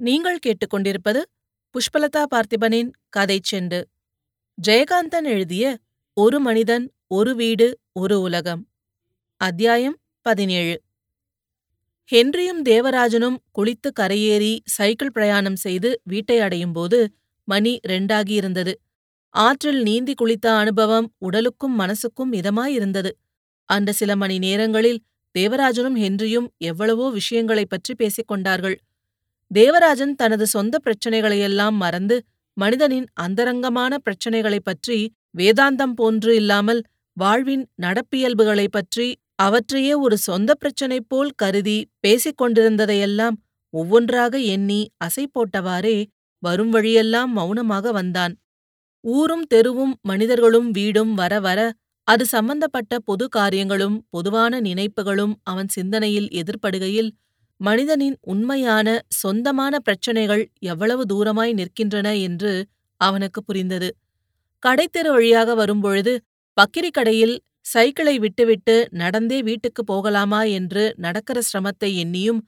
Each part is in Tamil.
நீங்கள் கேட்டுக்கொண்டிருப்பது புஷ்பலதா பார்த்திபனின் கதை செண்டு. ஜெயகாந்தன் எழுதிய ஒரு மனிதன் ஒரு வீடு ஒரு உலகம் அத்தியாயம் பதினேழு. ஹென்ரியும் தேவராஜனும் குளித்து கரையேறி சைக்கிள் பிரயாணம் செய்து வீட்டை அடையும் போது மணி ரெண்டாகியிருந்தது ஆற்றில் நீந்தி குளித்த அனுபவம் உடலுக்கும் மனசுக்கும் இதமாயிருந்தது. அந்த சில மணி நேரங்களில் தேவராஜனும் ஹென்ரியும் எவ்வளவோ விஷயங்களைப் பற்றி பேசிக் கொண்டார்கள் தேவராஜன் தனது சொந்த பிரச்சனைகளையெல்லாம் மறந்து மனிதனின் அந்தரங்கமான பிரச்சனைகளைப் பற்றி வேதாந்தம் போன்று இல்லாமல் வாழ்வின் நடப்பியல்புகளைப் பற்றி அவற்றையே ஒரு சொந்த பிரச்சனை போல் கருதி பேசிக் கொண்டிருந்ததையெல்லாம் ஒவ்வொன்றாக எண்ணி அசை போட்டவாறே வரும் வழியெல்லாம் மௌனமாக வந்தான். ஊரும் தெருவும் மனிதர்களும் வீடும் வர வர அது சம்பந்தப்பட்ட பொது காரியங்களும் பொதுவான நினைப்புகளும் அவன் சிந்தனையில் எதிர்ப்படுகையில் மனிதனின் உண்மையான சொந்தமான பிரச்சனைகள் எவ்வளவு தூரமாய் நிற்கின்றன என்று அவனுக்கு புரிந்தது. கடைத்தெரு வழியாக வரும்பொழுது பக்கிரிக் கடையில் சைக்கிளை விட்டுவிட்டு நடந்தே வீட்டுக்கு போகலாமா என்று நடக்கிற சிரமத்தை எண்ணியும்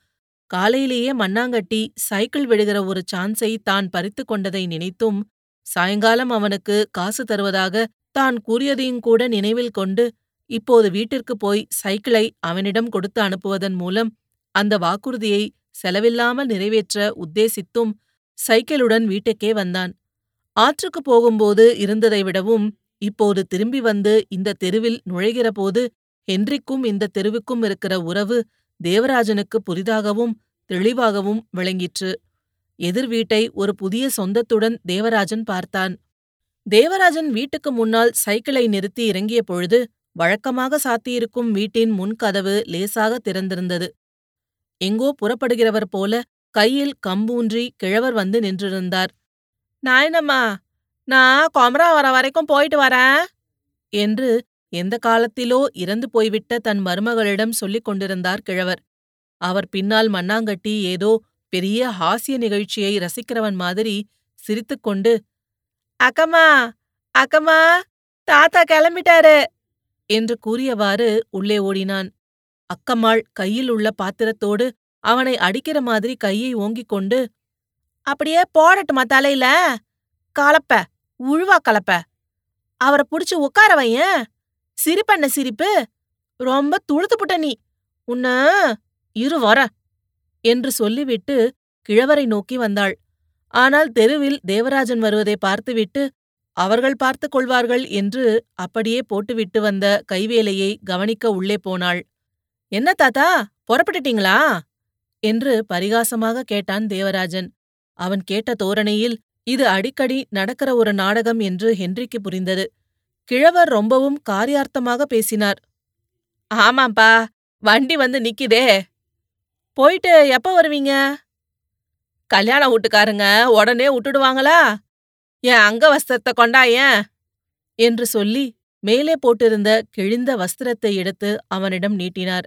காலையிலேயே மண்ணாங்கட்டி சைக்கிள் விடுகிற ஒரு சான்ஸை தான் பறித்து கொண்டதை நினைத்தும் சாயங்காலம் அவனுக்கு காசு தருவதாக தான் கூறியதையும் கூட நினைவில் கொண்டு இப்போது வீட்டிற்கு போய் சைக்கிளை அவனிடம் கொடுத்து அனுப்புவதன் மூலம் அந்த வாக்குறுதியை செலவில்லாமல் நிறைவேற்ற உத்தேசித்தும் சைக்கிளுடன் வீட்டுக்கே வந்தான். ஆற்றுக்கு போகும்போது இருந்ததை விடவும் இப்போது திரும்பி வந்து இந்த தெருவில் நுழைகிறபோது ஹென்றிக்கும் இந்த தெருவுக்கும் இருக்கிற உறவு தேவராஜனுக்கு புதிதாகவும் தெளிவாகவும் விளங்கிற்று. எதிர் வீட்டை ஒரு புதிய சொந்தத்துடன் தேவராஜன் பார்த்தான். தேவராஜன் வீட்டுக்கு முன்னால் சைக்கிளை நிறுத்தி இறங்கிய பொழுது வழக்கமாக சாத்தியிருக்கும் வீட்டின் முன்கதவு லேசாக திறந்திருந்தது. எங்கோ புறப்படுகிறவர் போல கையில் கம்பூன்றி கிழவர் வந்து நின்றிருந்தார். நாயனம்மா நான் கொமரா வர வரைக்கும் போயிட்டு வரேன். என்று எந்த காலத்திலோ இறந்து போய்விட்ட தன் மருமகளிடம் சொல்லிக் கொண்டிருந்தார் கிழவர். அவர் பின்னால் மண்ணாங்கட்டி ஏதோ பெரிய ஹாஸ்ய நிகழ்ச்சியை ரசிக்கிறவன் மாதிரி சிரித்துக்கொண்டு அக்கம்மா அக்கம்மா தாத்தா கிளம்பிட்டாரு என்று கூறியவாறு உள்ளே ஓடினான். அக்கம்மாள் கையில் உள்ள பாத்திரத்தோடு அவனை அடிக்கிற மாதிரி கையை ஓங்கிக் கொண்டு அப்படியே போடட்டுமா தலையில? கலப்ப உழுவா கலப்ப. அவரை புடிச்சு உட்கார வையன் சிரிப்பண்ண சிரிப்பு ரொம்ப துளுத்து புட்ட நீ. உன்ன இரு வர என்று சொல்லிவிட்டு கிழவரை நோக்கி வந்தாள். ஆனால் தெருவில் தேவராஜன் வருவதை பார்த்துவிட்டு அவர்கள் பார்த்துக் கொள்வார்கள் என்று அப்படியே போட்டுவிட்டு வந்த கைவேலையை கவனிக்க உள்ளே போனாள். என்ன தாத்தா புறப்பட்டுட்டீங்களா? என்று பரிகாசமாக கேட்டான் தேவராஜன். அவன் கேட்ட தோரணையில் இது அடிக்கடி நடக்கிற ஒரு நாடகம் என்று ஹென்றிக்கு புரிந்தது. கிழவர் ரொம்பவும் காரியார்த்தமாக பேசினார். ஆமாப்பா வண்டி வந்து நிக்குதே. போயிட்டு எப்ப வருவீங்க? கல்யாண வீட்டுக்காரங்க உடனே விட்டுடுவாங்களா? என் அங்க கொண்டா கொண்டாயேன் என்று சொல்லி மேலே போட்டிருந்த கிழிந்த வஸ்திரத்தை எடுத்து அவனிடம் நீட்டினார்.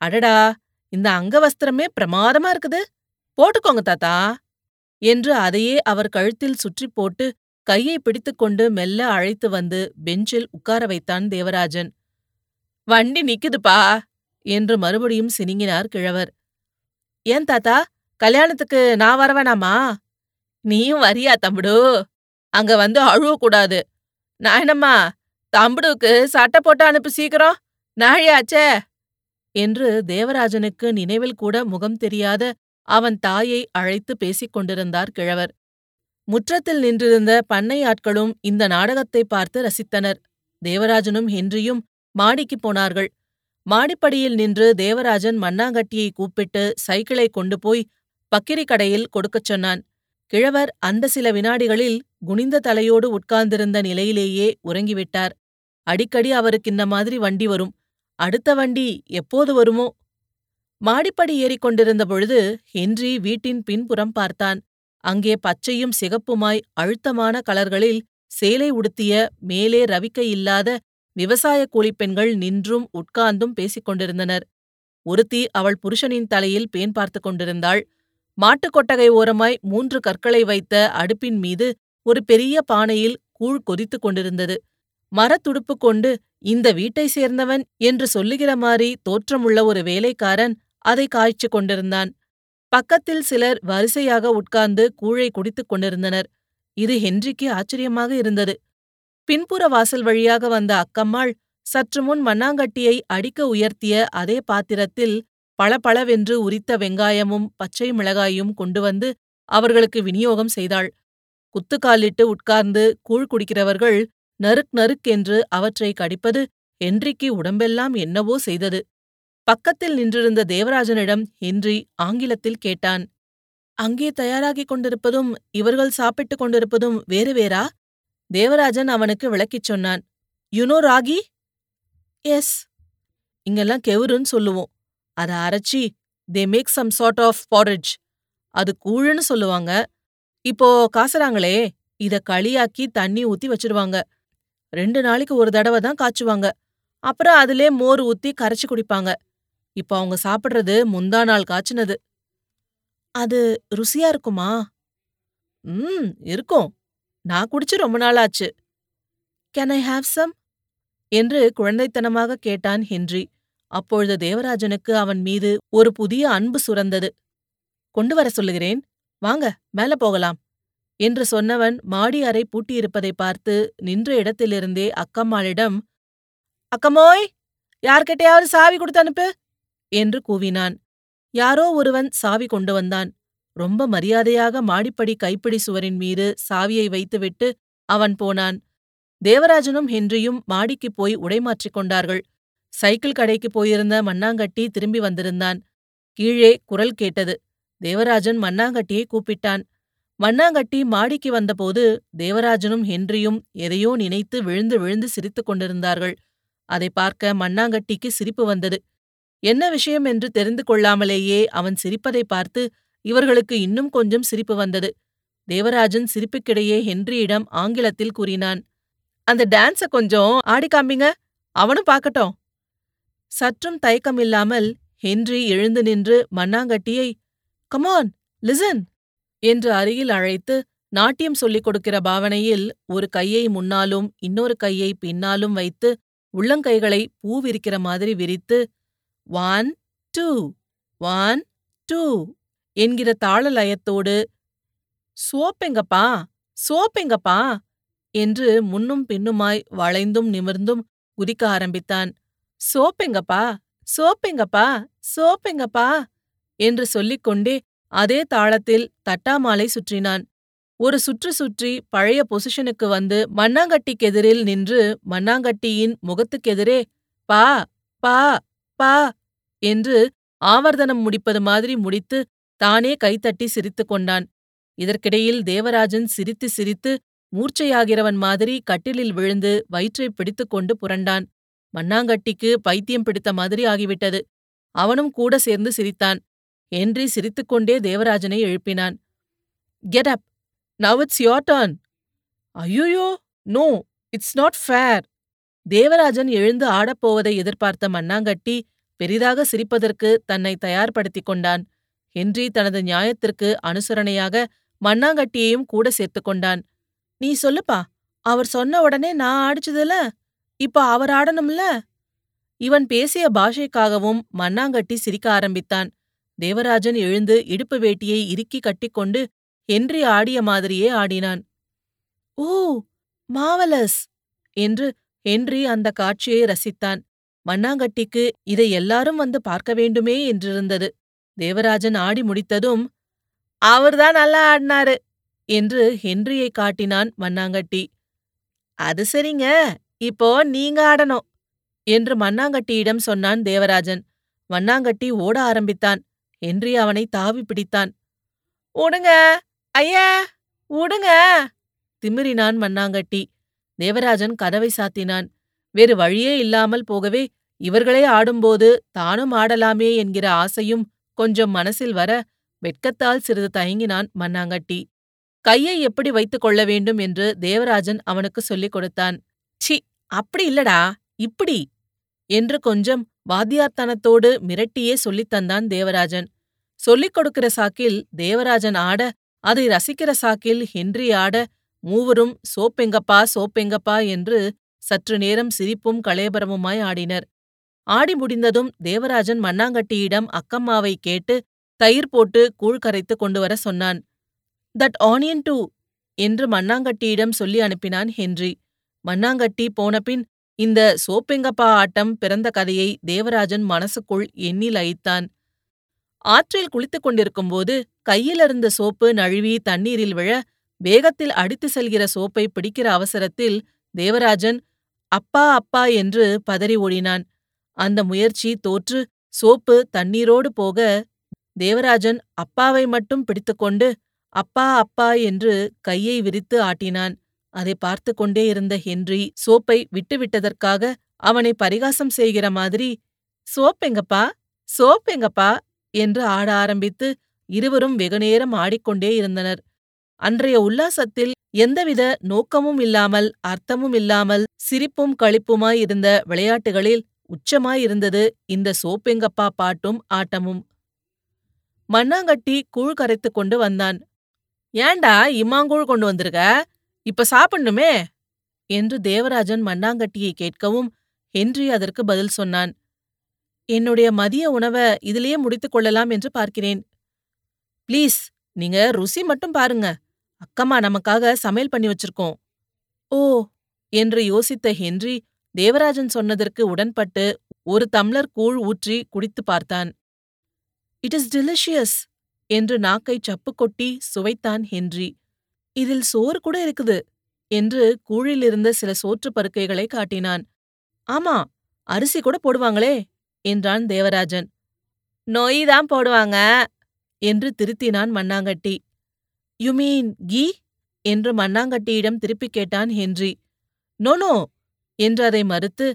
அடடா இந்த அங்கவஸ்திரமே பிரமாதமா இருக்குது. போட்டுக்கோங்க தாத்தா. என்று அதையே அவர் கழுத்தில் சுற்றி போட்டு கையை பிடித்துக்கொண்டு மெல்ல அழைத்து வந்து பெஞ்சில் உட்கார வைத்தான் தேவராஜன். வண்டி நிக்குதுப்பா என்று மறுபடியும் சினிங்கினார் கிழவர். ஏன் தாத்தா கல்யாணத்துக்கு நான் வரவேணாமா நீயும் வரியா தம்பிடு. அங்க வந்து அழுவக்கூடாது நான் என்னம்மா தம்புடுக்கு சட்டை போட்டு அனுப்பு சீக்கிரம். நாழியாச்சே என்று தேவராஜனுக்கு நினைவில் கூட முகம் தெரியாத அவன் தாயை அழைத்து பேசிக் கொண்டிருந்தார் கிழவர். முற்றத்தில் நின்றிருந்த பண்ணை ஆட்களும் இந்த நாடகத்தை பார்த்து ரசித்தனர். தேவராஜனும் ஹென்றியும் மாடிக்கு போனார்கள். மாடிப்படியில் நின்று தேவராஜன் மண்ணாங்கட்டியை கூப்பிட்டு சைக்கிளை கொண்டு போய் பக்கிரி கடையில் கொடுக்கச் சொன்னான். கிழவர் அந்த சில வினாடிகளில் குனிந்த தலையோடு உட்கார்ந்திருந்த நிலையிலேயே உறங்கிவிட்டார். அடிக்கடி அவருக்கு இந்த மாதிரி வண்டி வரும். அடுத்த வண்டி எப்போது வருமோ? மாடிப்படி ஏறிக்கொண்டிருந்த பொழுது ஹென்றி வீட்டின் பின்புறம் பார்த்தான். அங்கே பச்சையும் சிகப்புமாய் அழுத்தமான கலர்களில் சேலை உடுத்திய மேலே ரவிக்கை இல்லாத விவசாய கூலிப்பெண்கள் நின்றும் உட்கார்ந்தும் பேசிக் கொண்டிருந்தனர். ஒருத்தி அவள் புருஷனின் தலையில் பேன் பார்த்துக் கொண்டிருந்தாள். மாட்டுக் கொட்டகை ஓரமாய் மூன்று கற்களை வைத்த அடுப்பின் மீது ஒரு பெரிய பானையில் கூழ் கொதித்துக் கொண்டிருந்தது. மரத்துடுப்பு கொண்டு இந்த வீட்டை சேர்ந்தவன் என்று சொல்லுகிற மாதிரி தோற்றமுள்ள ஒரு வேலைக்காரன் அதை காய்ச்சிக் கொண்டிருந்தான். பக்கத்தில் சிலர் வரிசையாக உட்கார்ந்து கூழை குடித்துக் கொண்டிருந்தனர். இது ஹென்றிக்கு ஆச்சரியமாக இருந்தது. பின்புற வாசல் வழியாக வந்த அக்கம்மாள் சற்று முன் மண்ணாங்கட்டியை அடிக்க உயர்த்திய அதே பாத்திரத்தில் பளபளவென்று உரித்த வெங்காயமும் பச்சை மிளகாயும் கொண்டு வந்து அவர்களுக்கு விநியோகம் செய்தாள். குத்துக்காலிட்டு உட்கார்ந்து கூழ் குடிக்கிறவர்கள் நறுக் நறுக் என்று அவற்றை கடிப்பது என்றிக்கு உடம்பெல்லாம் என்னவோ செய்தது. பக்கத்தில் நின்றிருந்த தேவராஜனிடம் ஹென்றி ஆங்கிலத்தில் கேட்டான் அங்கே தயாராகிக் கொண்டிருப்பதும் இவர்கள் சாப்பிட்டுக் கொண்டிருப்பதும் வேறு வேறா? தேவராஜன் அவனுக்கு விளக்கிச் சொன்னான் யுனோ ராகி? எஸ் இங்கெல்லாம் கெவுருன்னு சொல்லுவோம். அத அரைச்சி they make some sort of porridge அது கூழுன்னு சொல்லுவாங்க. இப்போ காசுறாங்களே இத களியாக்கி தண்ணி ஊத்தி வச்சிருவாங்க. ரெண்டு நாளைக்கு ஒரு தடவை தான் காய்ச்சுவாங்க. அப்புறம் அதிலே மோர் ஊத்தி கரைச்சு குடிப்பாங்க. இப்போ அவங்க சாப்பிடுறது முந்தா நாள் காய்ச்சினது. அது ருசியா இருக்குமா? ம் இருக்கும். நான் குடிச்சு ரொம்ப நாளாச்சு. கேன் ஐ ஹாவ் சம் என்று குழந்தைத்தனமாக கேட்டான் ஹென்றி. அப்பொழுது தேவராஜனுக்கு அவன் மீது ஒரு புதிய அன்பு சுரந்தது. கொண்டு வர சொல்லுகிறேன். வாங்க மேல போகலாம். என்று சொன்னவன் மாடி அறை பூட்டியிருப்பதை பார்த்து நின்ற இடத்திலிருந்தே அக்கம்மாளிடம் அக்கமோய் யார்கிட்டயாவது சாவி கொடுத்து அனுப்பு என்று கூவினான். யாரோ ஒருவன் சாவி கொண்டு வந்தான். ரொம்ப மரியாதையாக மாடிப்படி கைப்பிடி சுவரின் மீது சாவியை வைத்துவிட்டு அவன் போனான். தேவராஜனும் ஹென்ரியும் மாடிக்குப் போய் உடைமாற்றிக் கொண்டார்கள். சைக்கிள் கடைக்கு போயிருந்த மண்ணாங்கட்டி திரும்பி வந்திருந்தான். கீழே குரல் கேட்டது. தேவராஜன் மண்ணாங்கட்டியை கூப்பிட்டான். மண்ணாங்கட்டி மாடிக்கு வந்தபோது தேவராஜனும் ஹென்ரியும் எதையோ நினைத்து விழுந்து விழுந்து சிரித்துக் கொண்டிருந்தார்கள். அதை பார்க்க மண்ணாங்கட்டிக்கு சிரிப்பு வந்தது. என்ன விஷயம் என்று தெரிந்து கொள்ளாமலேயே அவன் சிரிப்பதை பார்த்து இவர்களுக்கு இன்னும் கொஞ்சம் சிரிப்பு வந்தது. தேவராஜன் சிரிப்புக்கிடையே ஹென்ரியிடம் ஆங்கிலத்தில் கூறினான். அந்த டான்ஸ கொஞ்சம் ஆடி காமிங்க அவனும் பார்க்கட்டும். சற்றும் தயக்கமில்லாமல் ஹென்றி எழுந்து நின்று மண்ணாங்கட்டியை கமான் லிசன் என்று அருகில் அழைத்து நாட்டியம் சொல்லிக் கொடுக்கிற பாவனையில் ஒரு கையை முன்னாலும் இன்னொரு கையை பின்னாலும் வைத்து உள்ளங்கைகளை பூ விரிக்கிற மாதிரி விரித்து ஒன் டூ ஒன் டூ என்கிற தாள லயத்தோடு சோப்பெங்கப்பா சோப்பெங்கப்பா என்று முன்னும் பின்னுமாய் வளைந்தும் நிமிர்ந்தும் குதிக்க ஆரம்பித்தான். சோப்பெங்கப்பா சோப்பெங்கப்பா சோப்பெங்கப்பா என்று சொல்லிக்கொண்டே அதே தாளத்தில் தட்டாமாலை சுற்றினான். ஒரு சுற்று சுற்றி பழைய பொசிஷனுக்கு வந்து மண்ணாங்கட்டிக்கெதிரில் நின்று மண்ணாங்கட்டியின் முகத்துக்கெதிரே பா பா பா என்று ஆவர்த்தனம் முடிப்பது மாதிரி முடித்து தானே கைத்தட்டி சிரித்துக் கொண்டான். இதற்கிடையில் தேவராஜன் சிரித்து சிரித்து மூர்ச்சையாகிறவன் மாதிரி கட்டிலில் விழுந்து வயிற்றைப் பிடித்துக்கொண்டு புரண்டான். மண்ணாங்கட்டிக்கு பைத்தியம் பிடித்த மாதிரி ஆகிவிட்டது. அவனும் கூட சேர்ந்து சிரித்தான். என்றி சிரித்துக்கொண்டே தேவராஜனை எழுப்பினான். Get up now it's your turn ஐயோயோ! No it's not fair Devarajan எழுந்து ஆடப்போவதை எதிர்பார்த்த மண்ணாங்கட்டி பெரிதாக சிரிப்பதற்கு தன்னை தயார்படுத்திக் கொண்டான். ஹென்றி தனது நியாயத்திற்கு அனுசரணையாக மண்ணாங்கட்டியையும் கூட சேர்த்துக் கொண்டான். நீ சொல்லுப்பா அவர் சொன்ன உடனே நான் ஆடிச்சதுல? இப்ப அவர் ஆடணும்ல? இவன் பேசிய பாஷைக்காகவும் மண்ணாங்கட்டி சிரிக்க ஆரம்பித்தான். தேவராஜன் எழுந்து இடுப்பு வேட்டியை இறுக்கி கட்டிக்கொண்டு ஹென்றி ஆடிய மாதிரியே ஆடினான். ஓ மாவலஸ்! என்று ஹென்றி அந்த காட்சியை ரசித்தான். மண்ணாங்கட்டிக்கு இதை எல்லாரும் வந்து பார்க்க வேண்டுமே என்றிருந்தது. தேவராஜன் ஆடி முடித்ததும் அவர்தான் நல்லா ஆடினாரு என்று ஹென்ரியை காட்டினான் மண்ணாங்கட்டி அது சரிங்க இப்போ நீங்க ஆடணும் என்று மண்ணாங்கட்டியிடம் சொன்னான் தேவராஜன். மண்ணாங்கட்டி ஓட ஆரம்பித்தான். என்று அவனை தாவி பிடித்தான். உடுங்க ஐயா உடுங்க திமிரினான் மண்ணாங்கட்டி. தேவராஜன் கதவை சாத்தினான். வேறு வழியே இல்லாமல் போகவே இவர்களே ஆடும்போது தானும் ஆடலாமே என்கிற ஆசையும் கொஞ்சம் மனசில் வர வெட்கத்தால் சிறிது தயங்கினான் மண்ணாங்கட்டி. கையை எப்படி வைத்துக் கொள்ள வேண்டும்? என்று தேவராஜன் அவனுக்கு சொல்லிக் கொடுத்தான். சி அப்படி இல்லடா இப்படி. என்று கொஞ்சம் வாத்தியார்த்தனத்தோடு மிரட்டியே சொல்லித் தந்தான் தேவராஜன். சொல்லிக் கொடுக்கிற சாக்கில் தேவராஜன் ஆட அதை ரசிக்கிற சாக்கில் ஹென்றி ஆட மூவரும் சோப்பெங்கப்பா சோப்பெங்கப்பா என்று சற்று நேரம் சிரிப்பும் கலேபரமுமாய் ஆடினர். ஆடி முடிந்ததும் தேவராஜன் மண்ணாங்கட்டியிடம் அக்கம்மாவை கேட்டு தயிர் போட்டு கூழ் கரைத்து கொண்டு வர சொன்னான். தட் ஆனியன் டூ என்று மண்ணாங்கட்டியிடம் சொல்லி அனுப்பினான் ஹென்றி. மண்ணாங்கட்டி போனபின் இந்த சோப்பெங்கப்பா ஆட்டம் பிறந்த கதையை தேவராஜன் மனசுக்குள் எண்ணில் அயித்தான் ஆற்றில் குளித்துக் கொண்டிருக்கும்போது கையிலிருந்த சோப்பு நழுவி தண்ணீரில் விழ வேகத்தில் அடித்து செல்கிற சோப்பை பிடிக்கிற அவசரத்தில் தேவராஜன் அப்பா அப்பா என்று பதறி ஓடினான். அந்த முயற்சி தோற்று சோப்பு தண்ணீரோடு போக தேவராஜன் அப்பாவை மட்டும் பிடித்துக்கொண்டு அப்பா அப்பா என்று கையை விரித்து ஆட்டினான். அதை பார்த்து கொண்டே இருந்த ஹென்றி சோப்பை விட்டுவிட்டதற்காக அவனை பரிகாசம் செய்கிற மாதிரி சோப் எங்கப்பா? சோப் எங்கப்பா? என்று ஆட ஆரம்பித்து இருவரும் வெகுநேரம் ஆடிக்கொண்டே இருந்தனர். அன்றைய உல்லாசத்தில் எந்தவித நோக்கமும் இல்லாமல் அர்த்தமும் இல்லாமல் சிரிப்பும் களிப்புமாய் இருந்த விளையாட்டுகளில் உச்சமாயிருந்தது இந்த சோப்பெங்கப்பா பாட்டும் ஆட்டமும். மண்ணாங்கட்டி கூழ் கரைத்துக் கொண்டு வந்தான். ஏண்டா இம்மாங்கூழ் கொண்டு வந்திருக்க? இப்ப சாப்பிடணுமே? என்று தேவராஜன் மண்ணாங்கட்டியை கேட்கவும் ஹென்றி அதற்கு பதில் சொன்னான். என்னுடைய மதிய உணவை இதிலேயே முடித்துக் கொள்ளலாம் என்று பார்க்கிறேன். ப்ளீஸ் நீங்க ருசி மட்டும் பாருங்க. அக்கம்மா நமக்காக சமையல் பண்ணி வச்சிருக்கோம். ஓ என்று யோசித்த ஹென்றி தேவராஜன் சொன்னதற்கு உடன்பட்டு ஒரு தம்ளர் கூழ் ஊற்றி குடித்து பார்த்தான். இட் இஸ் டெலிஷியஸ் என்று நாக்கை சப்பு கொட்டி சுவைத்தான் ஹென்றி. இதில் சோறு கூட இருக்குது என்று கூழிலிருந்த சில சோற்றுப் பருக்கைகளை காட்டினான். ஆமா அரிசி கூட போடுவாங்களே என்றான் தேவராஜன். நொய் தான் போடுவாங்க என்று திருத்தினான் மண்ணாங்கட்டி யூ மீன் கீ என்று மண்ணாங்கட்டியிடம் திருப்பிக் கேட்டான் ஹென்றி. நோனோ என்று அதை மறுத்து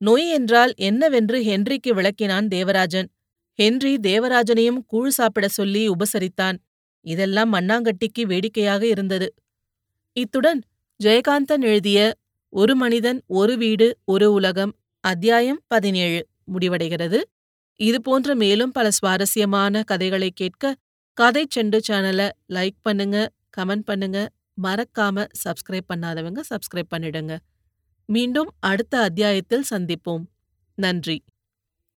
நொய் என்றால் என்னவென்று ஹென்றிக்கு விளக்கினான் தேவராஜன். ஹென்றி தேவராஜனையும் கூழ் சாப்பிட சொல்லி உபசரித்தான். இதெல்லாம் மண்ணாங்கட்டிக்கு வேடிக்கையாக இருந்தது. இத்துடன் ஜெயகாந்தன் எழுதிய ஒரு மனிதன் ஒரு வீடு ஒரு உலகம் அத்தியாயம் பதினேழு முடிவடைகிறது. இதுபோன்ற மேலும் பல சுவாரஸ்யமான கதைகளை கேட்க கதை செண்டு சேனலை லைக் பண்ணுங்க கமெண்ட் பண்ணுங்க. மறக்காம சப்ஸ்கிரைப் பண்ணாதவங்க சப்ஸ்கிரைப் பண்ணிடுங்க. மீண்டும் அடுத்த அத்தியாயத்தில் சந்திப்போம். நன்றி.